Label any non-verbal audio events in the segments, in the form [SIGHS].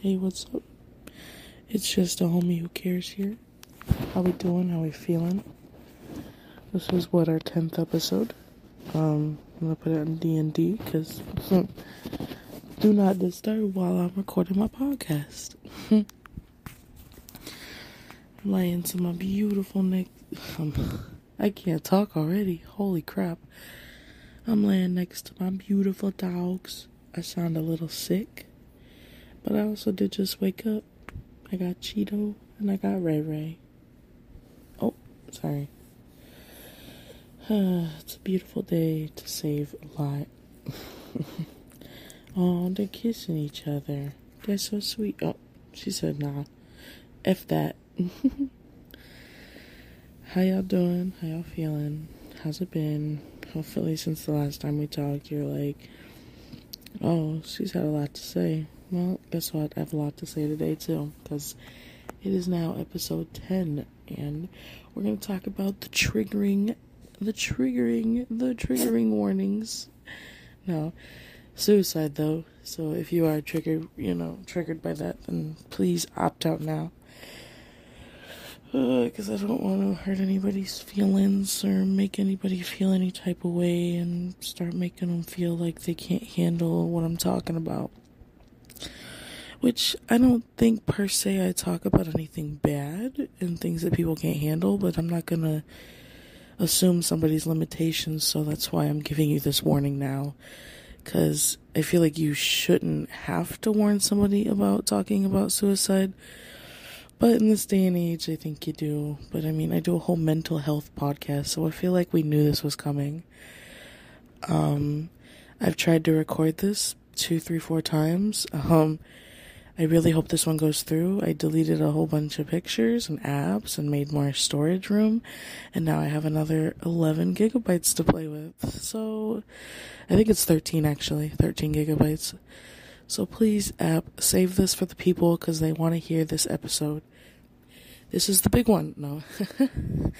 Hey, what's up? It's just a homie who cares here. How we doing? How we feeling? This is what our tenth episode. Um, I'm gonna put it on D and D because [LAUGHS] do not disturb while I'm recording my podcast. [LAUGHS] I'm laying to my beautiful neck. Um, [LAUGHS] I can't talk already. Holy crap! I'm laying next to my beautiful dogs. I sound a little sick. But I also did just wake up. I got Cheeto and I got Ray Ray. Oh, sorry. [SIGHS] it's a beautiful day to save a lot. [LAUGHS] oh, they're kissing each other. They're so sweet. Oh, she said nah. F that. [LAUGHS] How y'all doing? How y'all feeling? How's it been? Hopefully, since the last time we talked, you're like, oh, she's had a lot to say. Well, guess what? I have a lot to say today too, because it is now episode 10, and we're going to talk about the triggering, the triggering, the triggering warnings. No, suicide though. So if you are triggered, you know, triggered by that, then please opt out now. Because uh, I don't want to hurt anybody's feelings or make anybody feel any type of way and start making them feel like they can't handle what I'm talking about which I don't think per se I talk about anything bad and things that people can't handle, but I'm not gonna assume somebody's limitations, so that's why I'm giving you this warning now. Because I feel like you shouldn't have to warn somebody about talking about suicide. But in this day and age, I think you do. But I mean, I do a whole mental health podcast, so I feel like we knew this was coming. Um, I've tried to record this two, three, four times. [LAUGHS] Um, I really hope this one goes through. I deleted a whole bunch of pictures and apps and made more storage room. And now I have another 11 gigabytes to play with. So I think it's 13 actually, 13 gigabytes. So please, app, save this for the people because they want to hear this episode. This is the big one. No. [LAUGHS]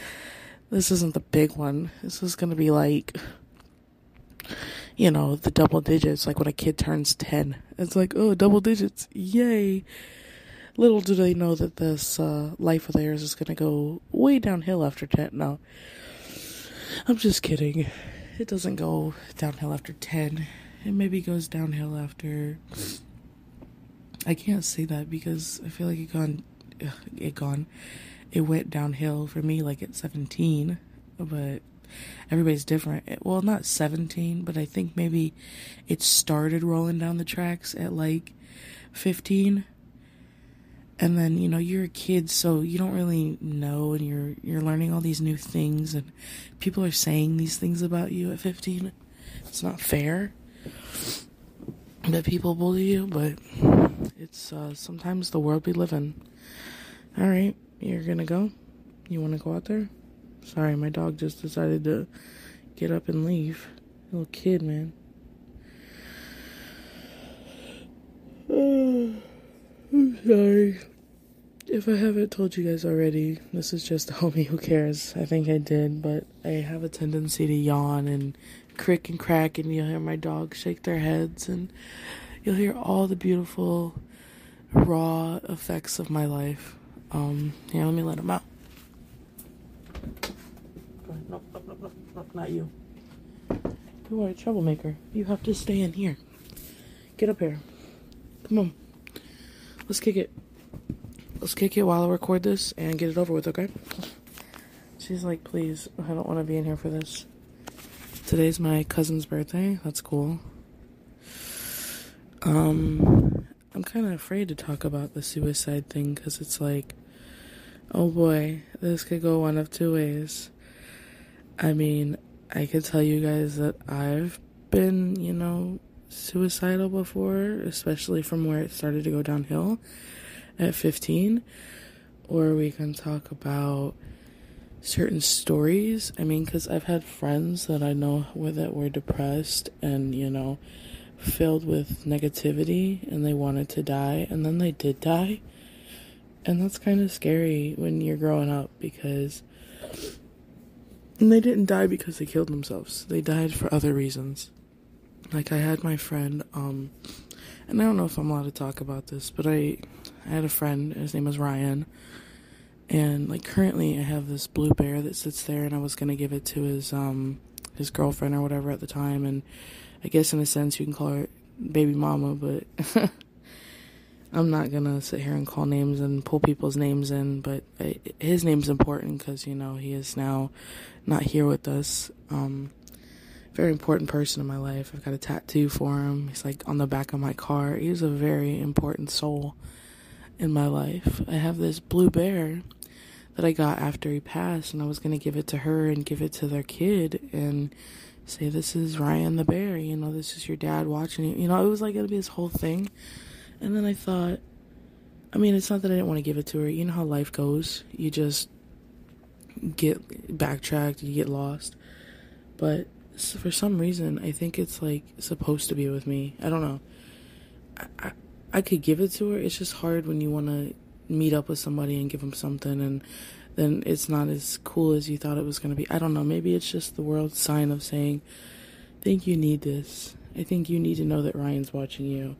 this isn't the big one. This is going to be like you know, the double digits, like when a kid turns 10. It's like, oh, double digits, yay. Little do they know that this uh, life of theirs is going to go way downhill after 10. No, I'm just kidding. It doesn't go downhill after 10. It maybe goes downhill after. I can't say that because I feel like it gone. It gone. It went downhill for me like at 17, but everybody's different. Well, not 17, but I think maybe it started rolling down the tracks at like 15. And then, you know, you're a kid, so you don't really know and you're you're learning all these new things and people are saying these things about you at 15. It's not fair that people bully you, but it's uh, sometimes the world we live in. All right, you're going to go? You want to go out there? Sorry, my dog just decided to get up and leave. Little kid, man. [SIGHS] I'm sorry. If I haven't told you guys already, this is just a homie who cares. I think I did, but I have a tendency to yawn and crick and crack, and you'll hear my dogs shake their heads, and you'll hear all the beautiful, raw effects of my life. Um, yeah, let me let them out. No, no, no, no, no, not you. You are a troublemaker. You have to stay in here. Get up here. Come on. Let's kick it. Let's kick it while I record this and get it over with, okay? She's like, please, I don't want to be in here for this. Today's my cousin's birthday. That's cool. Um, I'm kind of afraid to talk about the suicide thing because it's like, oh boy, this could go one of two ways. I mean, I can tell you guys that I've been, you know, suicidal before, especially from where it started to go downhill at 15. Or we can talk about certain stories. I mean, because I've had friends that I know that were depressed and, you know, filled with negativity and they wanted to die and then they did die. And that's kind of scary when you're growing up because and they didn't die because they killed themselves. They died for other reasons. Like I had my friend, um, and I don't know if I'm allowed to talk about this, but I, I had a friend. His name was Ryan, and like currently I have this blue bear that sits there, and I was gonna give it to his um his girlfriend or whatever at the time, and I guess in a sense you can call her baby mama, but [LAUGHS] I'm not gonna sit here and call names and pull people's names in, but his name's important because you know he is now not here with us. Um, very important person in my life. I've got a tattoo for him. He's like on the back of my car. He's a very important soul in my life. I have this blue bear that I got after he passed, and I was gonna give it to her and give it to their kid and say, "This is Ryan the bear." You know, this is your dad watching you. You know, it was like it'll be this whole thing, and then I thought, I mean, it's not that I didn't want to give it to her. You know how life goes. You just get backtracked, you get lost, but for some reason, I think it's like supposed to be with me. I don't know. I, I, I could give it to her. It's just hard when you want to meet up with somebody and give them something and then it's not as cool as you thought it was going to be. I don't know. Maybe it's just the world's sign of saying, I think you need this. I think you need to know that Ryan's watching you.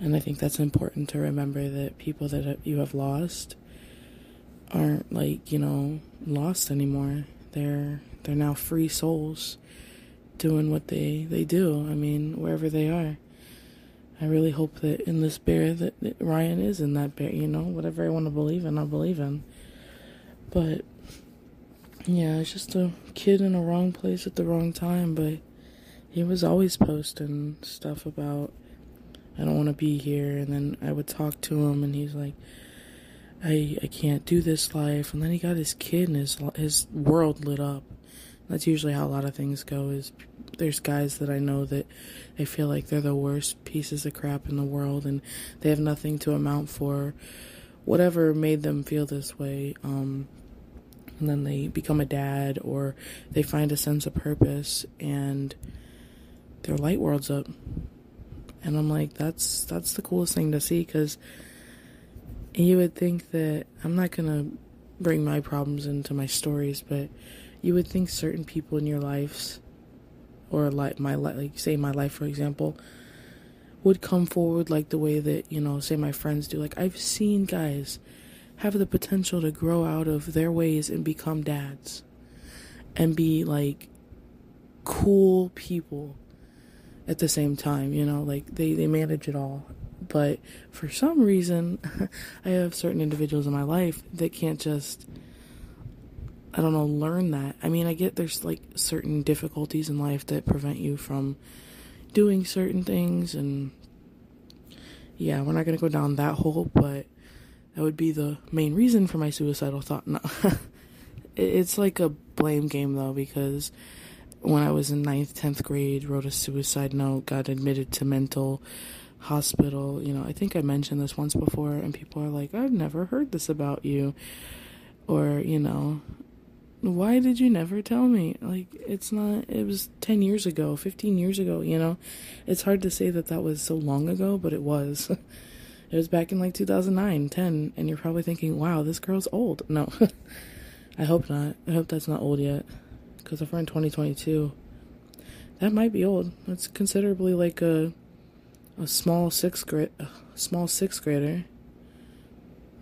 And I think that's important to remember that people that you have lost aren't like, you know, lost anymore. They're they're now free souls doing what they, they do. I mean, wherever they are. I really hope that in this bear that, that Ryan is in that bear, you know, whatever I want to believe in, I believe in. But yeah, it's just a kid in a wrong place at the wrong time, but he was always posting stuff about I don't want to be here. And then I would talk to him and he's like I I can't do this life. And then he got his kid and his his world lit up. That's usually how a lot of things go is there's guys that I know that they feel like they're the worst pieces of crap in the world and they have nothing to amount for whatever made them feel this way. Um, and then they become a dad or they find a sense of purpose and their light world's up and I'm like that's that's the coolest thing to see cuz you would think that I'm not to bring my problems into my stories but you would think certain people in your lives, or like my like say my life for example, would come forward like the way that you know say my friends do. Like I've seen guys have the potential to grow out of their ways and become dads, and be like cool people at the same time. You know, like they they manage it all. But for some reason, [LAUGHS] I have certain individuals in my life that can't just I don't know, learn that. I mean, I get there's like certain difficulties in life that prevent you from doing certain things, and yeah, we're not gonna go down that hole, but that would be the main reason for my suicidal thought. [LAUGHS] No, it's like a blame game though, because when I was in ninth, tenth grade, wrote a suicide note, got admitted to mental hospital. You know, I think I mentioned this once before, and people are like, I've never heard this about you. Or, you know, why did you never tell me? Like, it's not, it was 10 years ago, 15 years ago, you know? It's hard to say that that was so long ago, but it was. [LAUGHS] it was back in like 2009, 10, and you're probably thinking, wow, this girl's old. No, [LAUGHS] I hope not. I hope that's not old yet. Because if we're in 2022, that might be old. That's considerably like a, a small sixth grade, small sixth grader.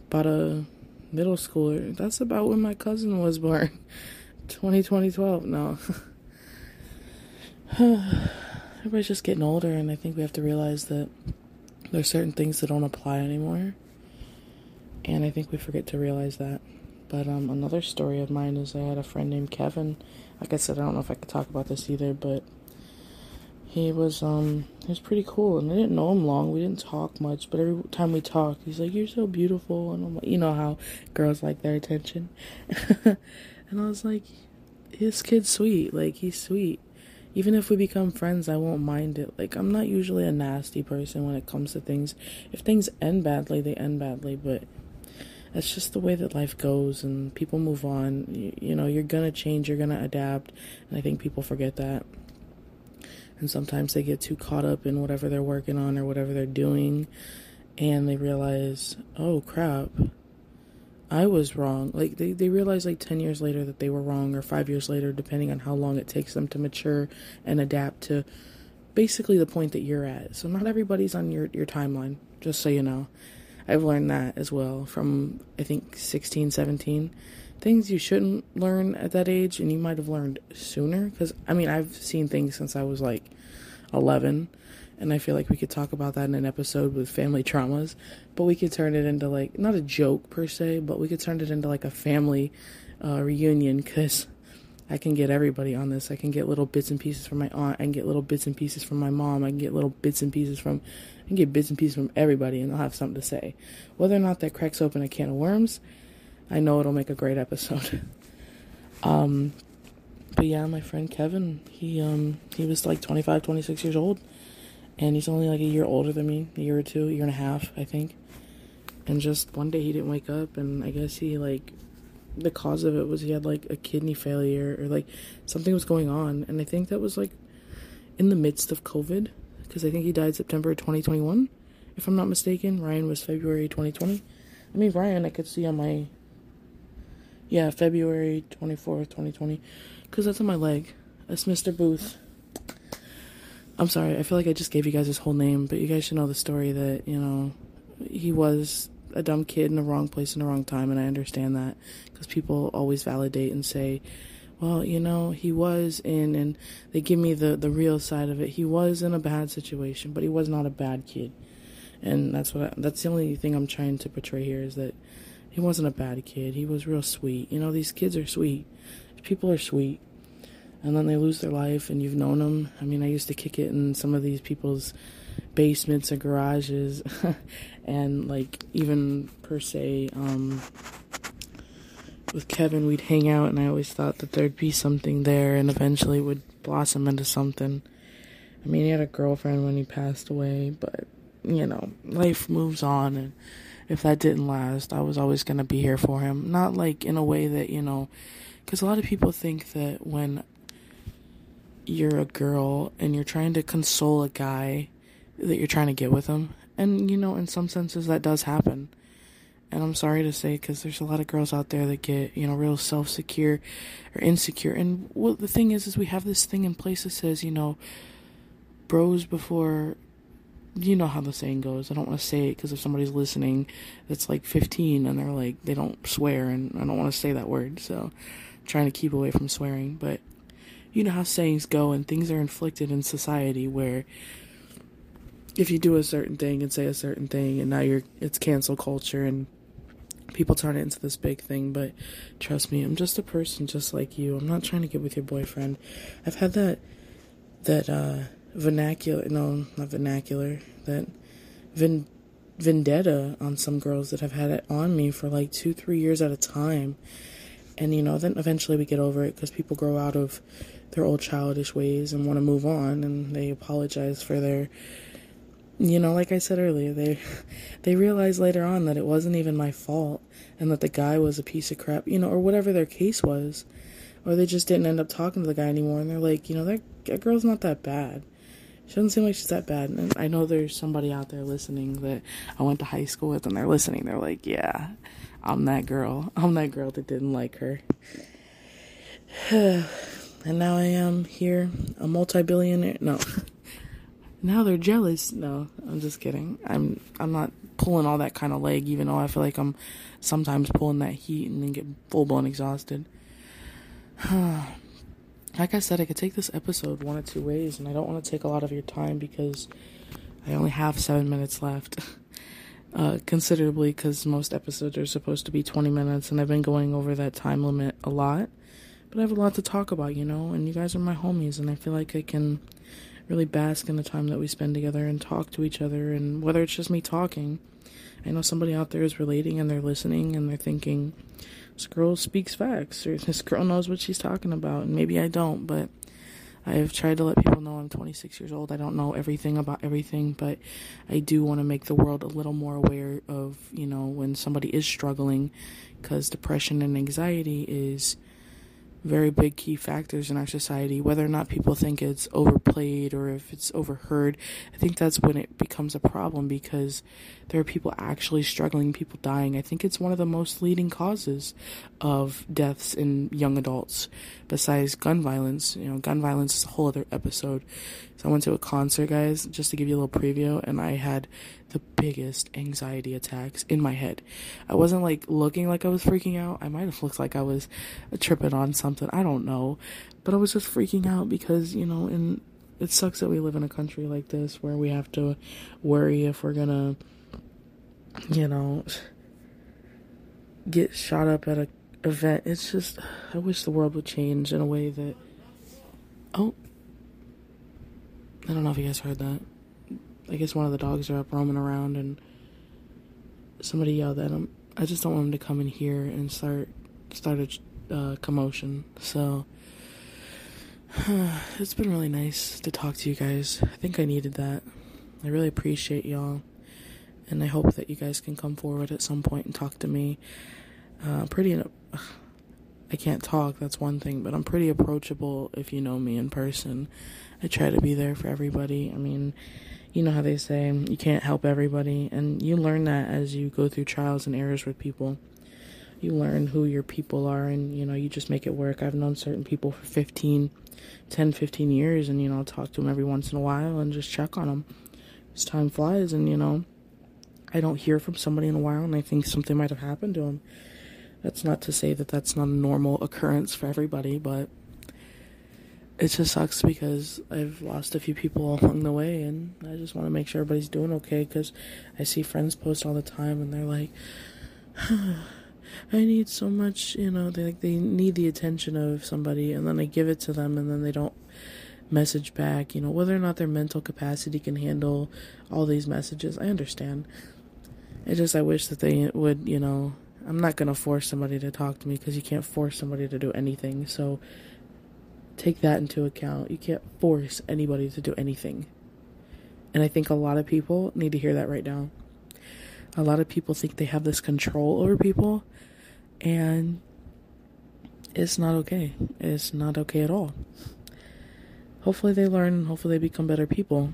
About a middle schooler. That's about when my cousin was born. [LAUGHS] 20, 2012. No. [LAUGHS] Everybody's just getting older, and I think we have to realize that there's certain things that don't apply anymore. And I think we forget to realize that. But um, another story of mine is I had a friend named Kevin. Like I said, I don't know if I could talk about this either, but he was um he was pretty cool and I didn't know him long. We didn't talk much, but every time we talked, he's like, "You're so beautiful," and I'm like, you know how girls like their attention. [LAUGHS] and I was like, "This kid's sweet. Like he's sweet. Even if we become friends, I won't mind it. Like I'm not usually a nasty person when it comes to things. If things end badly, they end badly, but." That's just the way that life goes, and people move on. You, you know, you're gonna change, you're gonna adapt, and I think people forget that and sometimes they get too caught up in whatever they're working on or whatever they're doing and they realize oh crap i was wrong like they, they realize like 10 years later that they were wrong or 5 years later depending on how long it takes them to mature and adapt to basically the point that you're at. So not everybody's on your your timeline, just so you know. I've learned that as well from I think 16, 17. Things you shouldn't learn at that age and you might have learned sooner cuz I mean, I've seen things since I was like 11 and I feel like we could talk about that in an episode with family traumas, but we could turn it into like not a joke per se, but we could turn it into like a family uh, reunion because I can get everybody on this. I can get little bits and pieces from my aunt. I can get little bits and pieces from my mom. I can get little bits and pieces from, Can get bits and pieces from everybody, and I'll have something to say. Whether or not that cracks open a can of worms, I know it'll make a great episode. [LAUGHS] um, but yeah, my friend Kevin, he um he was like 25, 26 years old and he's only like a year older than me, a year or two, a year and a half, I think. And just one day he didn't wake up, and I guess he like the cause of it was he had like a kidney failure or like something was going on, and I think that was like in the midst of COVID because I think he died September 2021, if I'm not mistaken. Ryan was February 2020. I mean Ryan, I could see on my yeah February 24th, 2020, because that's on my leg. That's Mr. Booth. I'm sorry, I feel like I just gave you guys his whole name, but you guys should know the story that, you know, he was a dumb kid in the wrong place in the wrong time, and I understand that because people always validate and say, well, you know, he was in, and they give me the, the real side of it. He was in a bad situation, but he was not a bad kid. And that's what I, that's the only thing I'm trying to portray here is that he wasn't a bad kid. He was real sweet. You know, these kids are sweet. People are sweet and then they lose their life and you've known them. I mean, I used to kick it in some of these people's basements and garages [LAUGHS] and like even per se um, with Kevin we'd hang out and I always thought that there'd be something there and eventually would blossom into something. I mean, he had a girlfriend when he passed away, but you know, life moves on and if that didn't last, I was always to be here for him. Not like in a way that, you know, because a lot of people think that when you're a girl and you're trying to console a guy that you're trying to get with him. And, you know, in some senses that does happen. And I'm sorry to say, because there's a lot of girls out there that get, you know, real self secure or insecure. And well, the thing is, is we have this thing in place that says, you know, bros before, you know how the saying goes. I don't want to say it because if somebody's listening that's like 15 and they're like, they don't swear, and I don't want to say that word. So I'm trying to keep away from swearing. But you know how sayings go and things are inflicted in society where if you do a certain thing and say a certain thing and now you're it's cancel culture and people turn it into this big thing but trust me i'm just a person just like you. I'm not trying to get with your boyfriend. I've had that that uh vernacular no not vernacular that vin vendetta on some girls that have had it on me for like two three years at a time. And you know then eventually we get over it because people grow out of their old childish ways and want to move on and they apologize for their you know like i said earlier they they realize later on that it wasn't even my fault and that the guy was a piece of crap you know or whatever their case was or they just didn't end up talking to the guy anymore. And they're like you know that, that girl's not that bad. She doesn't seem like she's that bad. And i know there's somebody out there listening that i went to high school with and they're listening. They're like yeah i'm that girl. [LAUGHS] I'm that girl that didn't like her. [SIGHS] And now I am here, a multi-billionaire. No, [LAUGHS] now they're jealous. No, I'm just kidding. I'm I'm not pulling all that kind of leg, even though I feel like I'm sometimes pulling that heat and then get full blown exhausted. [SIGHS] like I said, I could take this episode one or two ways, and I don't want to take a lot of your time because I only have seven minutes left. [LAUGHS] Uh, considerably, because most episodes are supposed to be 20 minutes, and I've been going over that time limit a lot. But I have a lot to talk about, you know, and you guys are my homies, and I feel like I can really bask in the time that we spend together and talk to each other. And whether it's just me talking, I know somebody out there is relating and they're listening and they're thinking, this girl speaks facts, or [LAUGHS] this girl knows what she's talking about. And maybe I don't, but I've tried to let people know I'm 26 years old. I don't know everything about everything, but I do want to make the world a little more aware of, you know, when somebody is struggling because depression and anxiety is very big key factors in our society. Whether or not people think it's overplayed or if it's overheard, I think that's when it becomes a problem because there are people actually struggling, people dying. I think it's one of the most leading causes of deaths in young adults, besides gun violence. You know, gun violence is a whole other episode. So I went to a concert, guys, just to give you a little preview, and I had the biggest anxiety attacks in my head. I wasn't like looking like I was freaking out. I might have looked like I was tripping on something. I don't know. But I was just freaking out because, you know, and it sucks that we live in a country like this where we have to worry if we're gonna, you know, get shot up at a event. It's just, I wish the world would change in a way that. Oh. I don't know if you guys heard that. I guess one of the dogs are up roaming around and somebody yelled at him. I just don't want him to come in here and start start a uh, commotion. So [SIGHS] it's been really nice to talk to you guys. I think I needed that. I really appreciate y'all, and I hope that you guys can come forward at some point and talk to me. Uh, pretty. [SIGHS] I can't talk. That's one thing, but I'm pretty approachable if you know me in person. I try to be there for everybody. I mean you know how they say you can't help everybody, and you learn that as you go through trials and errors with people. You learn who your people are, and you know, you just make it work. I've known certain people for 15, 10, 15 years, and you know, I'll talk to them every once in a while and just check on them. As time flies, and you know, I don't hear from somebody in a while, and I think something might have happened to them. That's not to say that that's not a normal occurrence for everybody, but it just sucks because I've lost a few people along the way, and I just want to make sure everybody's doing okay. Because I see friends post all the time, and they're like, [SIGHS] "I need so much," you know, they like they need the attention of somebody, and then I give it to them, and then they don't message back. You know, whether or not their mental capacity can handle all these messages, I understand. It just I wish that they would, you know. I'm not gonna force somebody to talk to me because you can't force somebody to do anything. So take that into account. You can't force anybody to do anything. And I think a lot of people need to hear that right now. A lot of people think they have this control over people, and it's not okay. It's not okay at all. Hopefully, they learn, and hopefully, they become better people.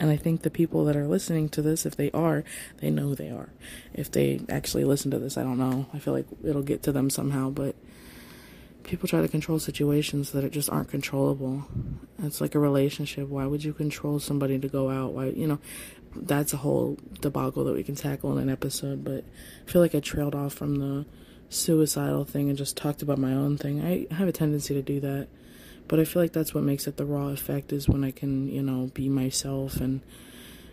And I think the people that are listening to this, if they are, they know who they are. If they actually listen to this, I don't know. I feel like it'll get to them somehow, but people try to control situations that it just aren't controllable. It's like a relationship. Why would you control somebody to go out? Why, you know, that's a whole debacle that we can tackle in an episode. But I feel like I trailed off from the suicidal thing and just talked about my own thing. I have a tendency to do that. But I feel like that's what makes it the raw effect is when I can, you know, be myself and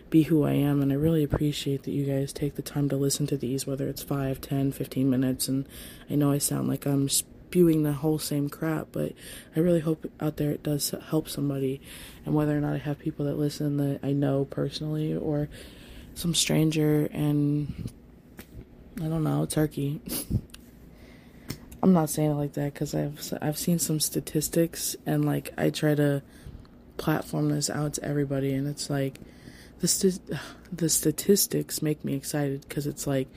be who I am. And I really appreciate that you guys take the time to listen to these, whether it's 5, 10, 15 minutes. And I know I sound like I'm spewing the whole same crap, but I really hope out there it does help somebody. And whether or not I have people that listen that I know personally or some stranger and I don't know, turkey. [LAUGHS] I'm not saying it like that because I've I've seen some statistics and like I try to platform this out to everybody and it's like the st- [SIGHS] the statistics make me excited because it's like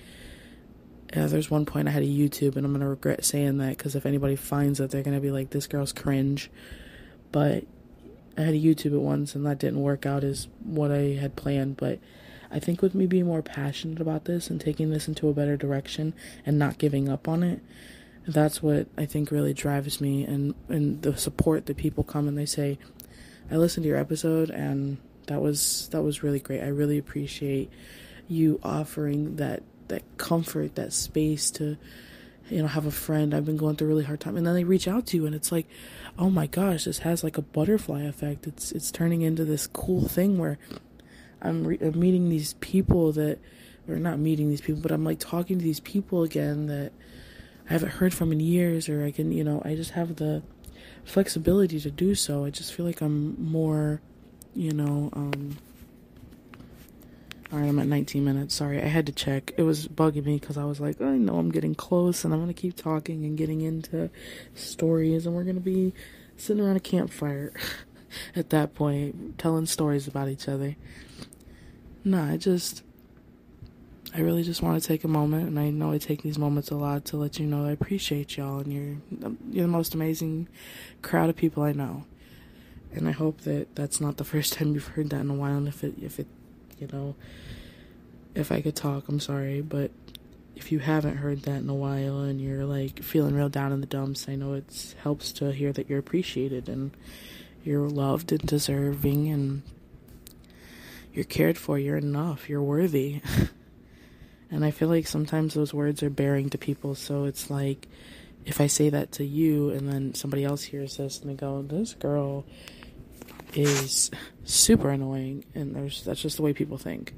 yeah, there's one point I had a YouTube, and I'm gonna regret saying that because if anybody finds it, they're gonna be like, "This girl's cringe." But I had a YouTube at once, and that didn't work out as what I had planned. But I think with me being more passionate about this and taking this into a better direction and not giving up on it, that's what I think really drives me. And and the support that people come and they say, "I listened to your episode, and that was that was really great. I really appreciate." you offering that that comfort, that space to, you know, have a friend. I've been going through a really hard time, and then they reach out to you, and it's like, oh my gosh, this has like a butterfly effect. It's it's turning into this cool thing where I'm, re- I'm meeting these people that, or not meeting these people, but I'm like talking to these people again that I haven't heard from in years, or I can, you know, I just have the flexibility to do so. I just feel like I'm more, you know, um, all right, I'm at 19 minutes. Sorry, I had to check. It was bugging me because I was like, I know I'm getting close and I'm going to keep talking and getting into stories, and we're going to be sitting around a campfire [LAUGHS] at that point, telling stories about each other. No, I just. I really just want to take a moment, and I know I take these moments a lot to let you know I appreciate y'all, and you're you're the most amazing crowd of people I know. And I hope that that's not the first time you've heard that in a while. And if it, if it, you know, if I could talk, I'm sorry, but if you haven't heard that in a while and you're like feeling real down in the dumps, I know it helps to hear that you're appreciated and you're loved and deserving and you're cared for, you're enough, you're worthy. [LAUGHS] and I feel like sometimes those words are bearing to people, so it's like if I say that to you and then somebody else hears this and they go, This girl is super annoying and there's that's just the way people think.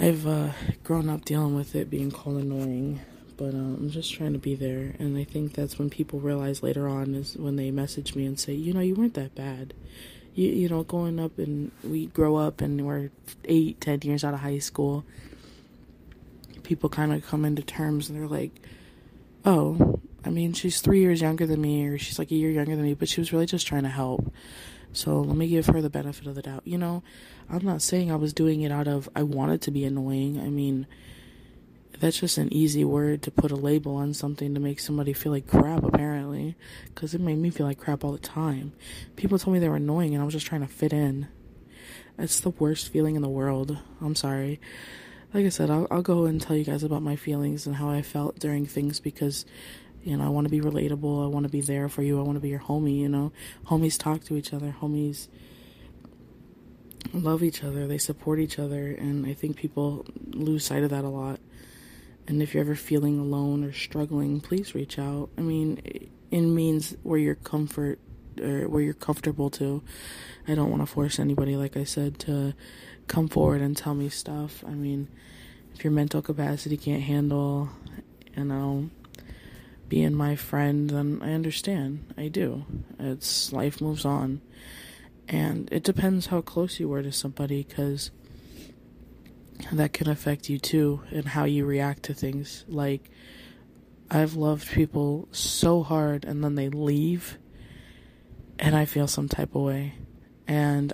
I've uh, grown up dealing with it being called annoying, but uh, I'm just trying to be there. And I think that's when people realize later on is when they message me and say, you know, you weren't that bad. You, you know, going up and we grow up and we're eight, ten years out of high school. People kind of come into terms and they're like, oh, I mean, she's three years younger than me, or she's like a year younger than me, but she was really just trying to help. So let me give her the benefit of the doubt. You know, I'm not saying I was doing it out of I wanted to be annoying. I mean, that's just an easy word to put a label on something to make somebody feel like crap, apparently. Because it made me feel like crap all the time. People told me they were annoying and I was just trying to fit in. It's the worst feeling in the world. I'm sorry. Like I said, I'll, I'll go and tell you guys about my feelings and how I felt during things because you know, I want to be relatable. I want to be there for you. I want to be your homie, you know. Homies talk to each other. Homies love each other. They support each other. And I think people lose sight of that a lot. And if you're ever feeling alone or struggling, please reach out. I mean, it means where your comfort or where you're comfortable to. I don't want to force anybody, like I said, to come forward and tell me stuff. I mean, if your mental capacity can't handle, you know, being my friend, then I understand. I do. It's life moves on. And it depends how close you were to somebody because that can affect you too and how you react to things. Like, I've loved people so hard and then they leave and I feel some type of way. And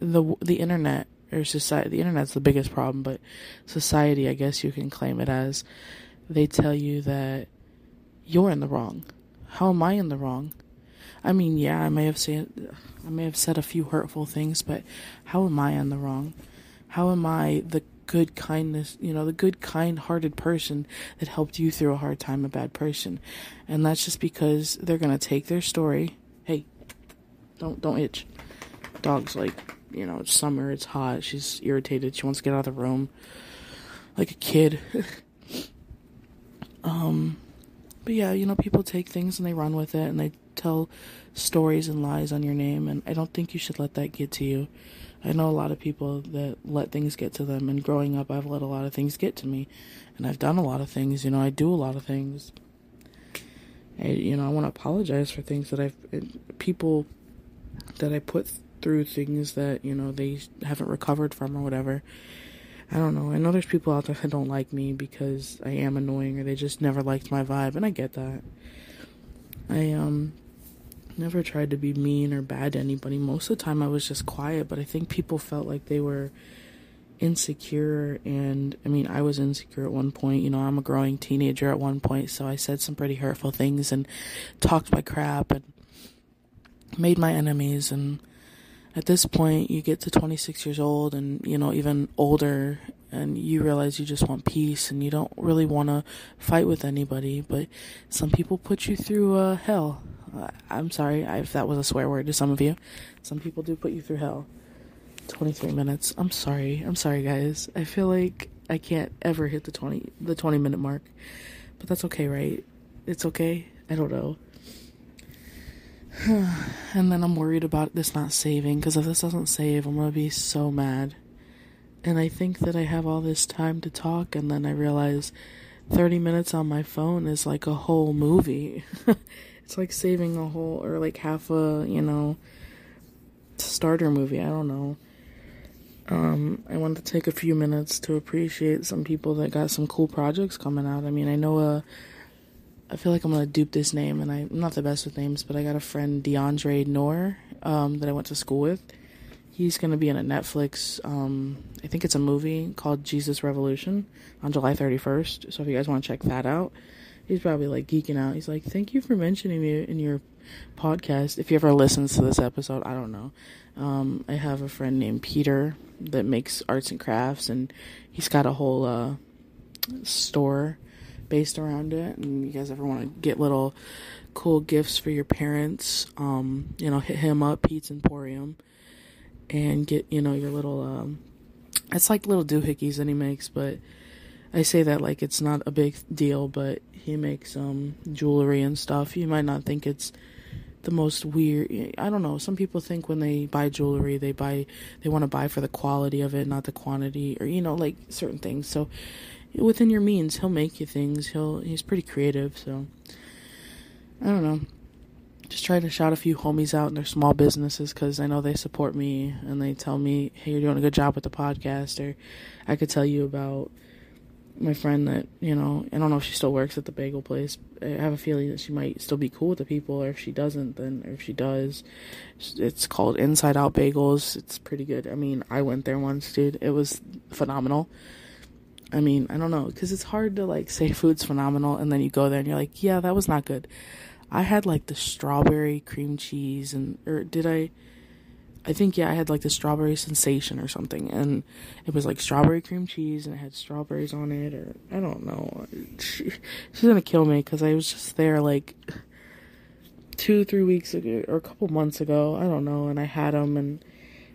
the the internet or society the internet's the biggest problem, but society, I guess you can claim it as they tell you that you're in the wrong. How am I in the wrong? I mean, yeah, I may have said I may have said a few hurtful things, but how am I in the wrong? How am I the good kindness, you know, the good kind-hearted person that helped you through a hard time, a bad person? And that's just because they're going to take their story. Hey, don't don't itch. Dog's like, you know, it's summer, it's hot, she's irritated, she wants to get out of the room like a kid. [LAUGHS] um but yeah, you know, people take things and they run with it and they tell stories and lies on your name, and I don't think you should let that get to you. I know a lot of people that let things get to them, and growing up, I've let a lot of things get to me, and I've done a lot of things. You know, I do a lot of things. I, you know, I want to apologize for things that I've people that I put through things that you know they haven't recovered from or whatever. I don't know. I know there's people out there that don't like me because I am annoying or they just never liked my vibe, and I get that. I um never tried to be mean or bad to anybody. Most of the time I was just quiet, but I think people felt like they were insecure and I mean I was insecure at one point, you know, I'm a growing teenager at one point, so I said some pretty hurtful things and talked my crap and made my enemies and at this point you get to 26 years old and you know even older and you realize you just want peace and you don't really want to fight with anybody but some people put you through uh, hell. I'm sorry if that was a swear word to some of you. Some people do put you through hell. 23 minutes. I'm sorry. I'm sorry guys. I feel like i can't ever hit the 20 the 20 minute mark but that's okay right? It's okay? I don't know [SIGHS] and then I'm worried about this not saving because if this doesn't save, I'm gonna be so mad. And I think that I have all this time to talk, and then I realize 30 minutes on my phone is like a whole movie. [LAUGHS] it's like saving a whole, or like half a, you know, starter movie. I don't know. Um, I wanted to take a few minutes to appreciate some people that got some cool projects coming out. I mean, I know a I feel like I'm gonna dupe this name, and I'm not the best with names, but I got a friend DeAndre Noor um, that I went to school with. He's to be in a Netflix, um, I think it's a movie called Jesus Revolution on July 31st. So if you guys want to check that out, he's probably like geeking out. He's like, thank you for mentioning me in your podcast. If he ever listens to this episode, I don't know. Um, I have a friend named Peter that makes arts and crafts, and he's got a whole uh, store based around it. And you guys ever want to get little cool gifts for your parents, um, you know, hit him up, Pete's Emporium and get you know your little um it's like little doohickeys that he makes but i say that like it's not a big deal but he makes um jewelry and stuff you might not think it's the most weird i don't know some people think when they buy jewelry they buy they want to buy for the quality of it not the quantity or you know like certain things so within your means he'll make you things he'll he's pretty creative so i don't know just try to shout a few homies out in their small businesses because I know they support me and they tell me, hey, you're doing a good job with the podcast. Or I could tell you about my friend that, you know, I don't know if she still works at the bagel place. I have a feeling that she might still be cool with the people, or if she doesn't, then, or if she does, it's called Inside Out Bagels. It's pretty good. I mean, I went there once, dude. It was phenomenal. I mean, I don't know, because it's hard to like say [LAUGHS] food's phenomenal and then you go there and you're like, yeah, that was not good. I had like the strawberry cream cheese and or did I I think yeah, I had like the strawberry sensation or something and it was like strawberry cream cheese and it had strawberries on it or I don't know. She, she's to kill me cuz I was just there like 2 3 weeks ago or a couple months ago, I don't know, and I had them and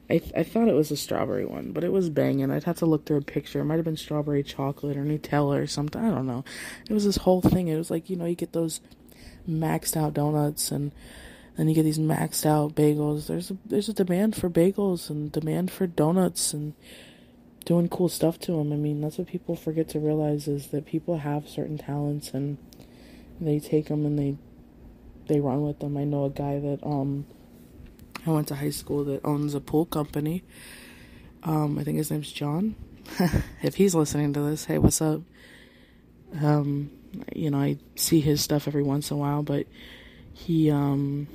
I, I thought it was a strawberry one, but it was banging. I'd have to look through a picture. It might have been strawberry chocolate or Nutella or something. I don't know. It was this whole thing. It was like, you know, you get those maxed out donuts and then you get these maxed out bagels. There's a there's a demand for bagels and demand for donuts and doing cool stuff to them. I mean, that's what people forget to realize is that people have certain talents and they take them and they they run with them. I know a guy that um I went to high school that owns a pool company. Um, I think his name's John. [LAUGHS] if he's listening to this, hey, what's up? Um, you know, I see his stuff every once in a while, but he, um,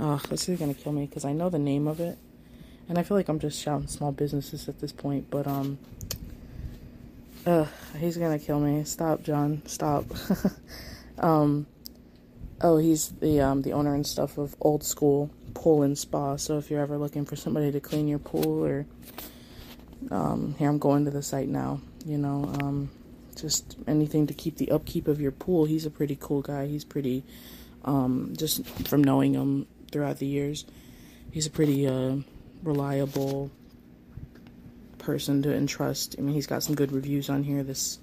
oh, this is gonna kill me because I know the name of it, and I feel like I'm just shouting small businesses at this point, but, um, ugh, he's gonna kill me. Stop, John, stop. [LAUGHS] um, oh, he's the, um, the owner and stuff of Old School Pool and Spa, so if you're ever looking for somebody to clean your pool or, um, here I'm going to the site now, you know, um, just anything to keep the upkeep of your pool. He's a pretty cool guy. He's pretty, um, just from knowing him throughout the years, he's a pretty uh, reliable person to entrust. I mean, he's got some good reviews on here. This,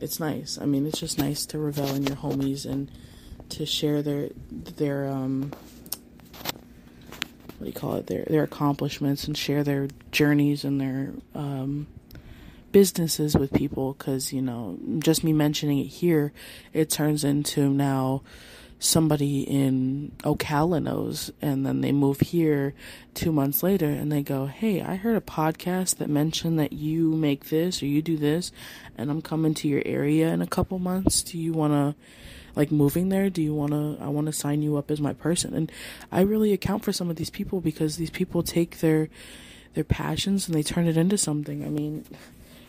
it's nice. I mean, it's just nice to revel in your homies and to share their their um what do you call it their their accomplishments and share their journeys and their um businesses with people because, you know, just me mentioning it here, it turns into now somebody in Ocala knows, and then they move here two months later and they go, Hey, I heard a podcast that mentioned that you make this or you do this, and I'm coming to your area in a couple months. Do you want to? Like moving there do you want to i want to sign you up as my person? And i really account for some of these people because these people take their their passions and they turn it into something. I mean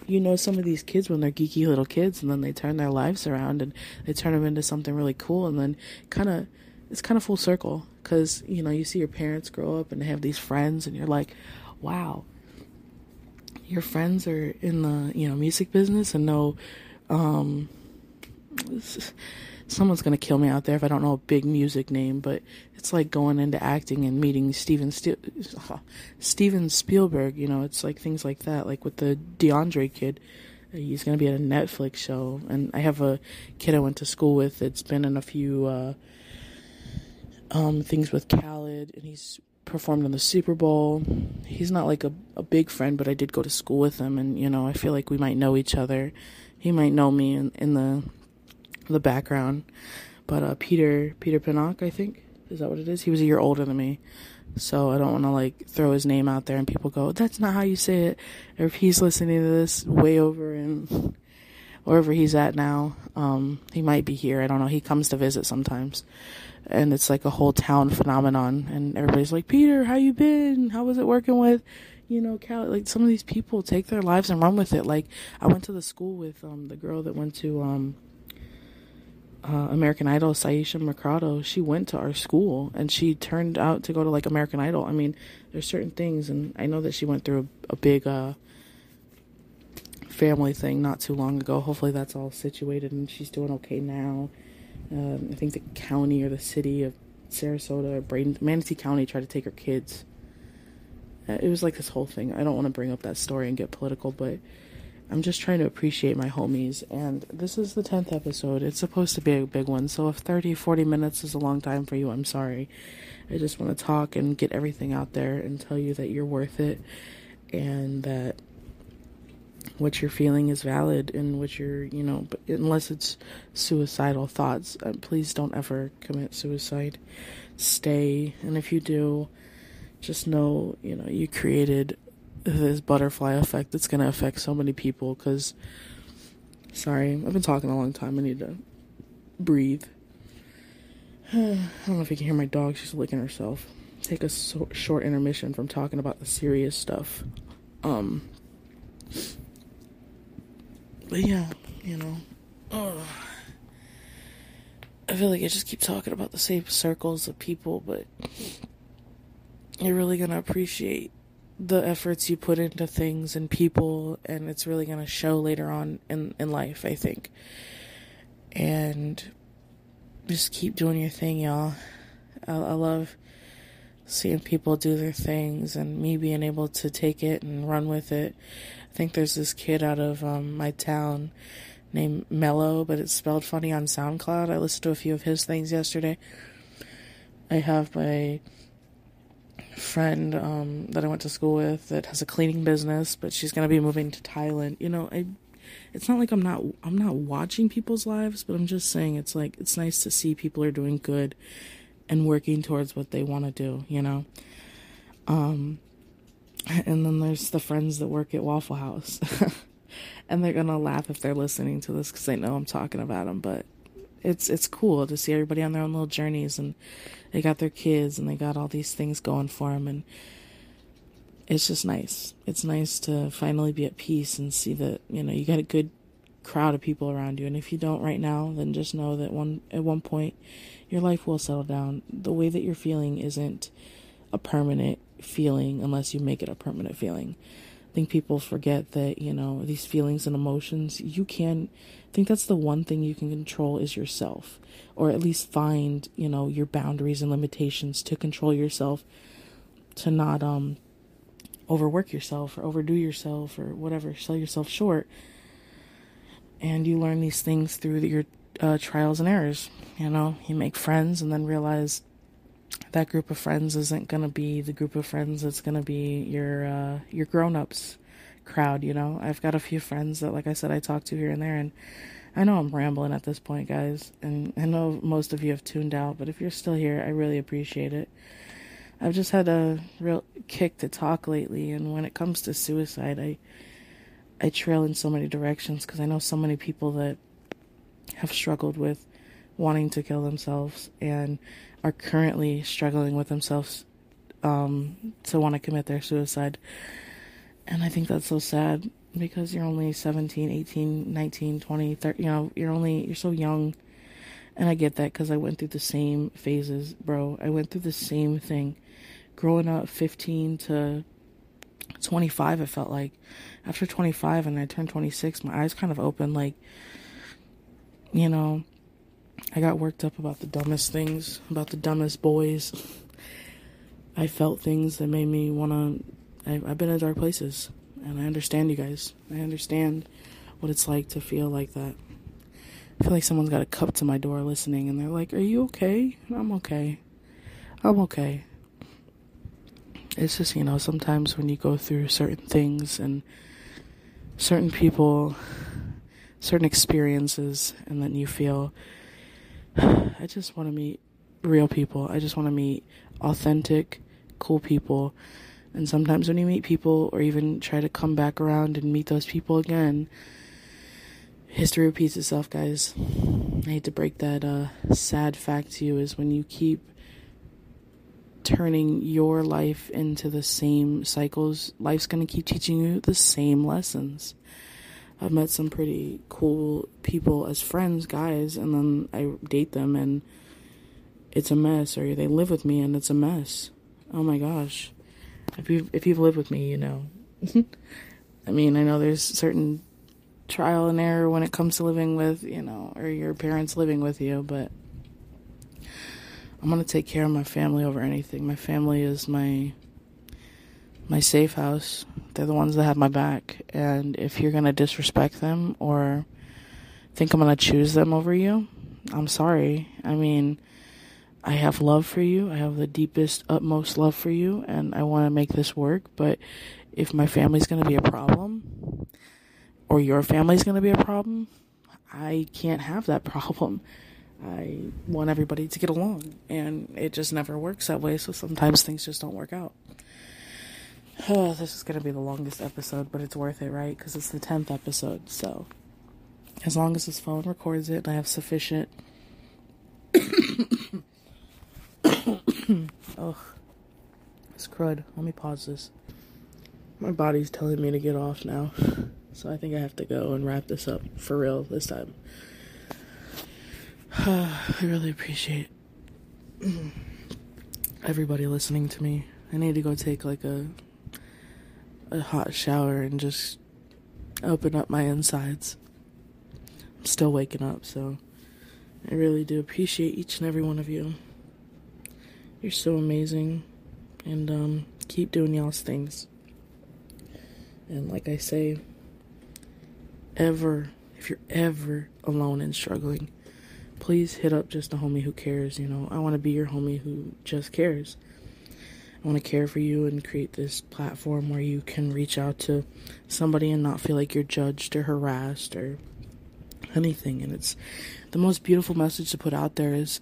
you know some of these kids when they're geeky little kids and then they turn their lives around and they turn them into something really cool and then kind of it's kind of full circle because you know you see your parents grow up and they have these friends and you're like wow your friends are in the you know music business and know um someone's gonna kill me out there if I don't know a big music name, but it's like going into acting and meeting Steven [LAUGHS] Steven Spielberg. You know, it's like things like that. Like with the DeAndre kid, he's gonna be at a Netflix show, and I have a kid I went to school with that's been in a few uh, um, things with Khaled, and he's performed in the Super Bowl. He's not like a, a big friend, but I did go to school with him, and you know, I feel like we might know each other. He might know me in, in the the background. But uh, Peter Peter Pinnock, I think is that what it is. He was a year older than me, so I don't want to like throw his name out there and people go, "That's not how you say it." Or if he's listening to this way over in wherever he's at now. Um, he might be here. I don't know. He comes to visit sometimes, and it's like a whole town phenomenon. And everybody's like, "Peter, how you been? How was it working with?" You know, Cal, like some of these people take their lives and run with it. Like I went to the school with um, the girl that went to um, uh, American Idol, Syesha Mercado, she went to our school and she turned out to go to like American Idol. I mean, there's certain things, and I know that she went through a, a big uh, family thing not too long ago. Hopefully, that's all situated and she's doing okay now. Um, I think the county or the city of Sarasota or Braden, Manatee County tried to take her kids. Uh, it was like this whole thing. I don't want to bring up that story and get political, but I'm just trying to appreciate my homies. And this is the 10th episode. It's supposed to be a big one. So if 30, 40 minutes is a long time for you, I'm sorry. I just want to talk and get everything out there and tell you that you're worth it and that what you're feeling is valid and what you're, you know, unless it's suicidal thoughts, uh, please don't ever commit suicide. Stay. And if you do, just know, you know, you created this butterfly effect that's going to affect so many people because sorry i've been talking a long time. I need to breathe. [SIGHS] I don't know if you can hear my dog. She's licking herself. Take a so- short intermission from talking about the serious stuff. Um but yeah you know. Oh, i feel like i just keep talking about the same circles of people but you're really gonna appreciate the efforts you put into things and people and it's really going to show later on in in life i think. And just keep doing your thing y'all. I, I love seeing people do their things and me being able to take it and run with it. I think there's this kid out of um, my town named mellow but it's spelled funny on soundcloud. I listened to a few of his things yesterday. I have my friend um, that I went to school with that has a cleaning business, but she's gonna be moving to Thailand. You know, I it's not like I'm not I'm not watching people's lives, but I'm just saying it's like it's nice to see people are doing good and working towards what they want to do, you know. Um and then there's the friends that work at Waffle House. [LAUGHS] and they're going to laugh if they're listening to this cuz they know I'm talking about them, but it's it's cool to see everybody on their own little journeys and they got their kids and they got all these things going for them and it's just nice. It's nice to finally be at peace and see that you know you got a good crowd of people around you and if you don't right now then just know that one at one point your life will settle down. The way that you're feeling isn't a permanent feeling unless you make it a permanent feeling Think people forget that, you know, these feelings and emotions, you can I think that's the one thing you can control is yourself or at least find, you know, your boundaries and limitations to control yourself to not um overwork yourself or overdo yourself or whatever, sell yourself short. And you learn these things through your uh, trials and errors. You know, you make friends and then realize that group of friends isn't gonna be the group of friends that's gonna be your uh, your grown ups crowd. You know, I've got a few friends that, like I said, I talk to here and there, and I know I'm rambling at this point, guys, and I know most of you have tuned out, but if you're still here, I really appreciate it. I've just had a real kick to talk lately, and when it comes to suicide, I I trail in so many directions because I know so many people that have struggled with wanting to kill themselves and are currently struggling with themselves um, to want to commit their suicide. And I think that's so sad because you're only 17, 18, 19, 20, 30, you know, you're only, you're so young. And I get that because I went through the same phases, bro. I went through the same thing. Growing up 15 to 25, it felt like. After 25 and I turned 26, my eyes kind of opened. Like, you know, I got worked up about the dumbest things, about the dumbest boys. I felt things that made me want to. I've been in dark places, and I understand you guys. I understand what it's like to feel like that. I feel like someone's got a cup to my door listening, and they're like, Are you okay? I'm okay. I'm okay. It's just, you know, sometimes when you go through certain things and certain people, certain experiences, and then you feel I just want to meet real people. I just want to meet authentic, cool people. And sometimes when you meet people or even try to come back around and meet those people again, history repeats itself, guys. I hate to break that uh, sad fact to you is when you keep turning your life into the same cycles, life's going to keep teaching you the same lessons. I've met some pretty cool people as friends, guys, and then I date them and it's a mess, or they live with me and it's a mess. Oh my gosh. If you've, if you've lived with me, you know. [LAUGHS] I mean, I know there's certain trial and error when it comes to living with, you know, or your parents living with you, but I'm going to take care of my family over anything. My family is my my safe house. They're the ones that have my back, and if you're going to disrespect them or think I'm going to choose them over you, I'm sorry. I mean, I have love for you. I have the deepest, utmost love for you, and I want to make this work. But if my family's going to be a problem, or your family's going to be a problem, I can't have that [LAUGHS] problem. I want everybody to get along, and it just never works that way. So sometimes things just don't work out. Oh, [SIGHS] this is going to be the longest episode, but it's worth it, right? Because it's the 10th episode. So as long as this phone records it, and I have sufficient. [COUGHS] oh, it's crud. Let me pause this. My body's telling me to get off now. So I think I have to go and wrap this up for real this time. [SIGHS] I really appreciate [CLEARS THROAT] everybody listening to me. I need to go take like a a hot shower and just open up my insides. I'm still waking up, so I really do appreciate each and every one of you. You're so amazing, and um, keep doing y'all's things. And like I say, ever, if you're ever alone and struggling, please hit up just a homie who cares. You know, I want to be your homie who just cares. I want to care for you and create this platform where you can reach out to somebody and not feel like you're judged or harassed or anything. And it's the most beautiful message to put out there is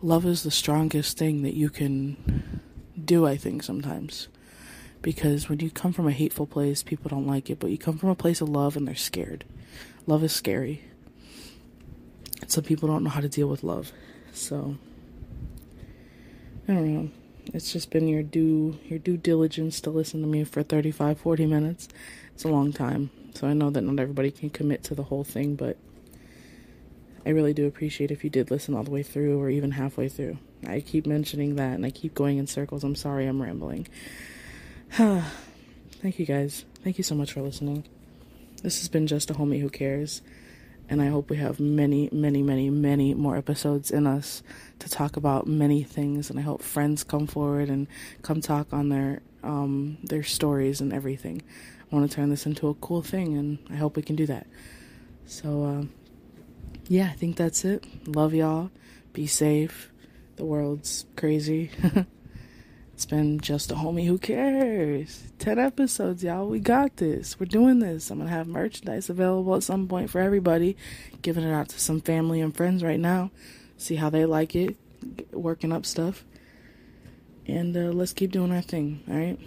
love is the strongest thing that you can do, I think, sometimes because when you come from a hateful place, people don't like it, but you come from a place of love and they're scared. Love is scary. Some people don't know how to deal with love. So I don't know. It's just been your due your due diligence to listen to me for 35 40 minutes. It's a long time. So I know that not everybody can commit to the whole thing, but I really do appreciate if you did listen all the way through or even halfway through. I keep mentioning that and I keep going in circles. I'm sorry I'm rambling. [SIGHS] Thank you guys. Thank you so much for listening. This has been just a homie who cares. And I hope we have many, many, many, many more episodes in us to talk about many things. And I hope friends come forward and come talk on their um, their stories and everything. I want to turn this into a cool thing, and I hope we can do that. So, uh, yeah, I think that's it. Love y'all. Be safe. The world's crazy. [LAUGHS] It's been just a homie who cares. 10 episodes, y'all. We got this. We're doing this. I'm going to have merchandise available at some point for everybody. Giving it out to some family and friends right now. See how they like it. Working up stuff. And uh, let's keep doing our thing, alright?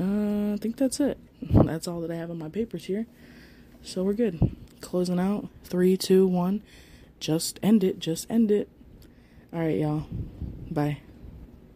Uh, I think that's it. That's all that I have on my papers here. So we're good. Closing out. Three, two, one. Just end it. Just end it. Alright, y'all. Bye.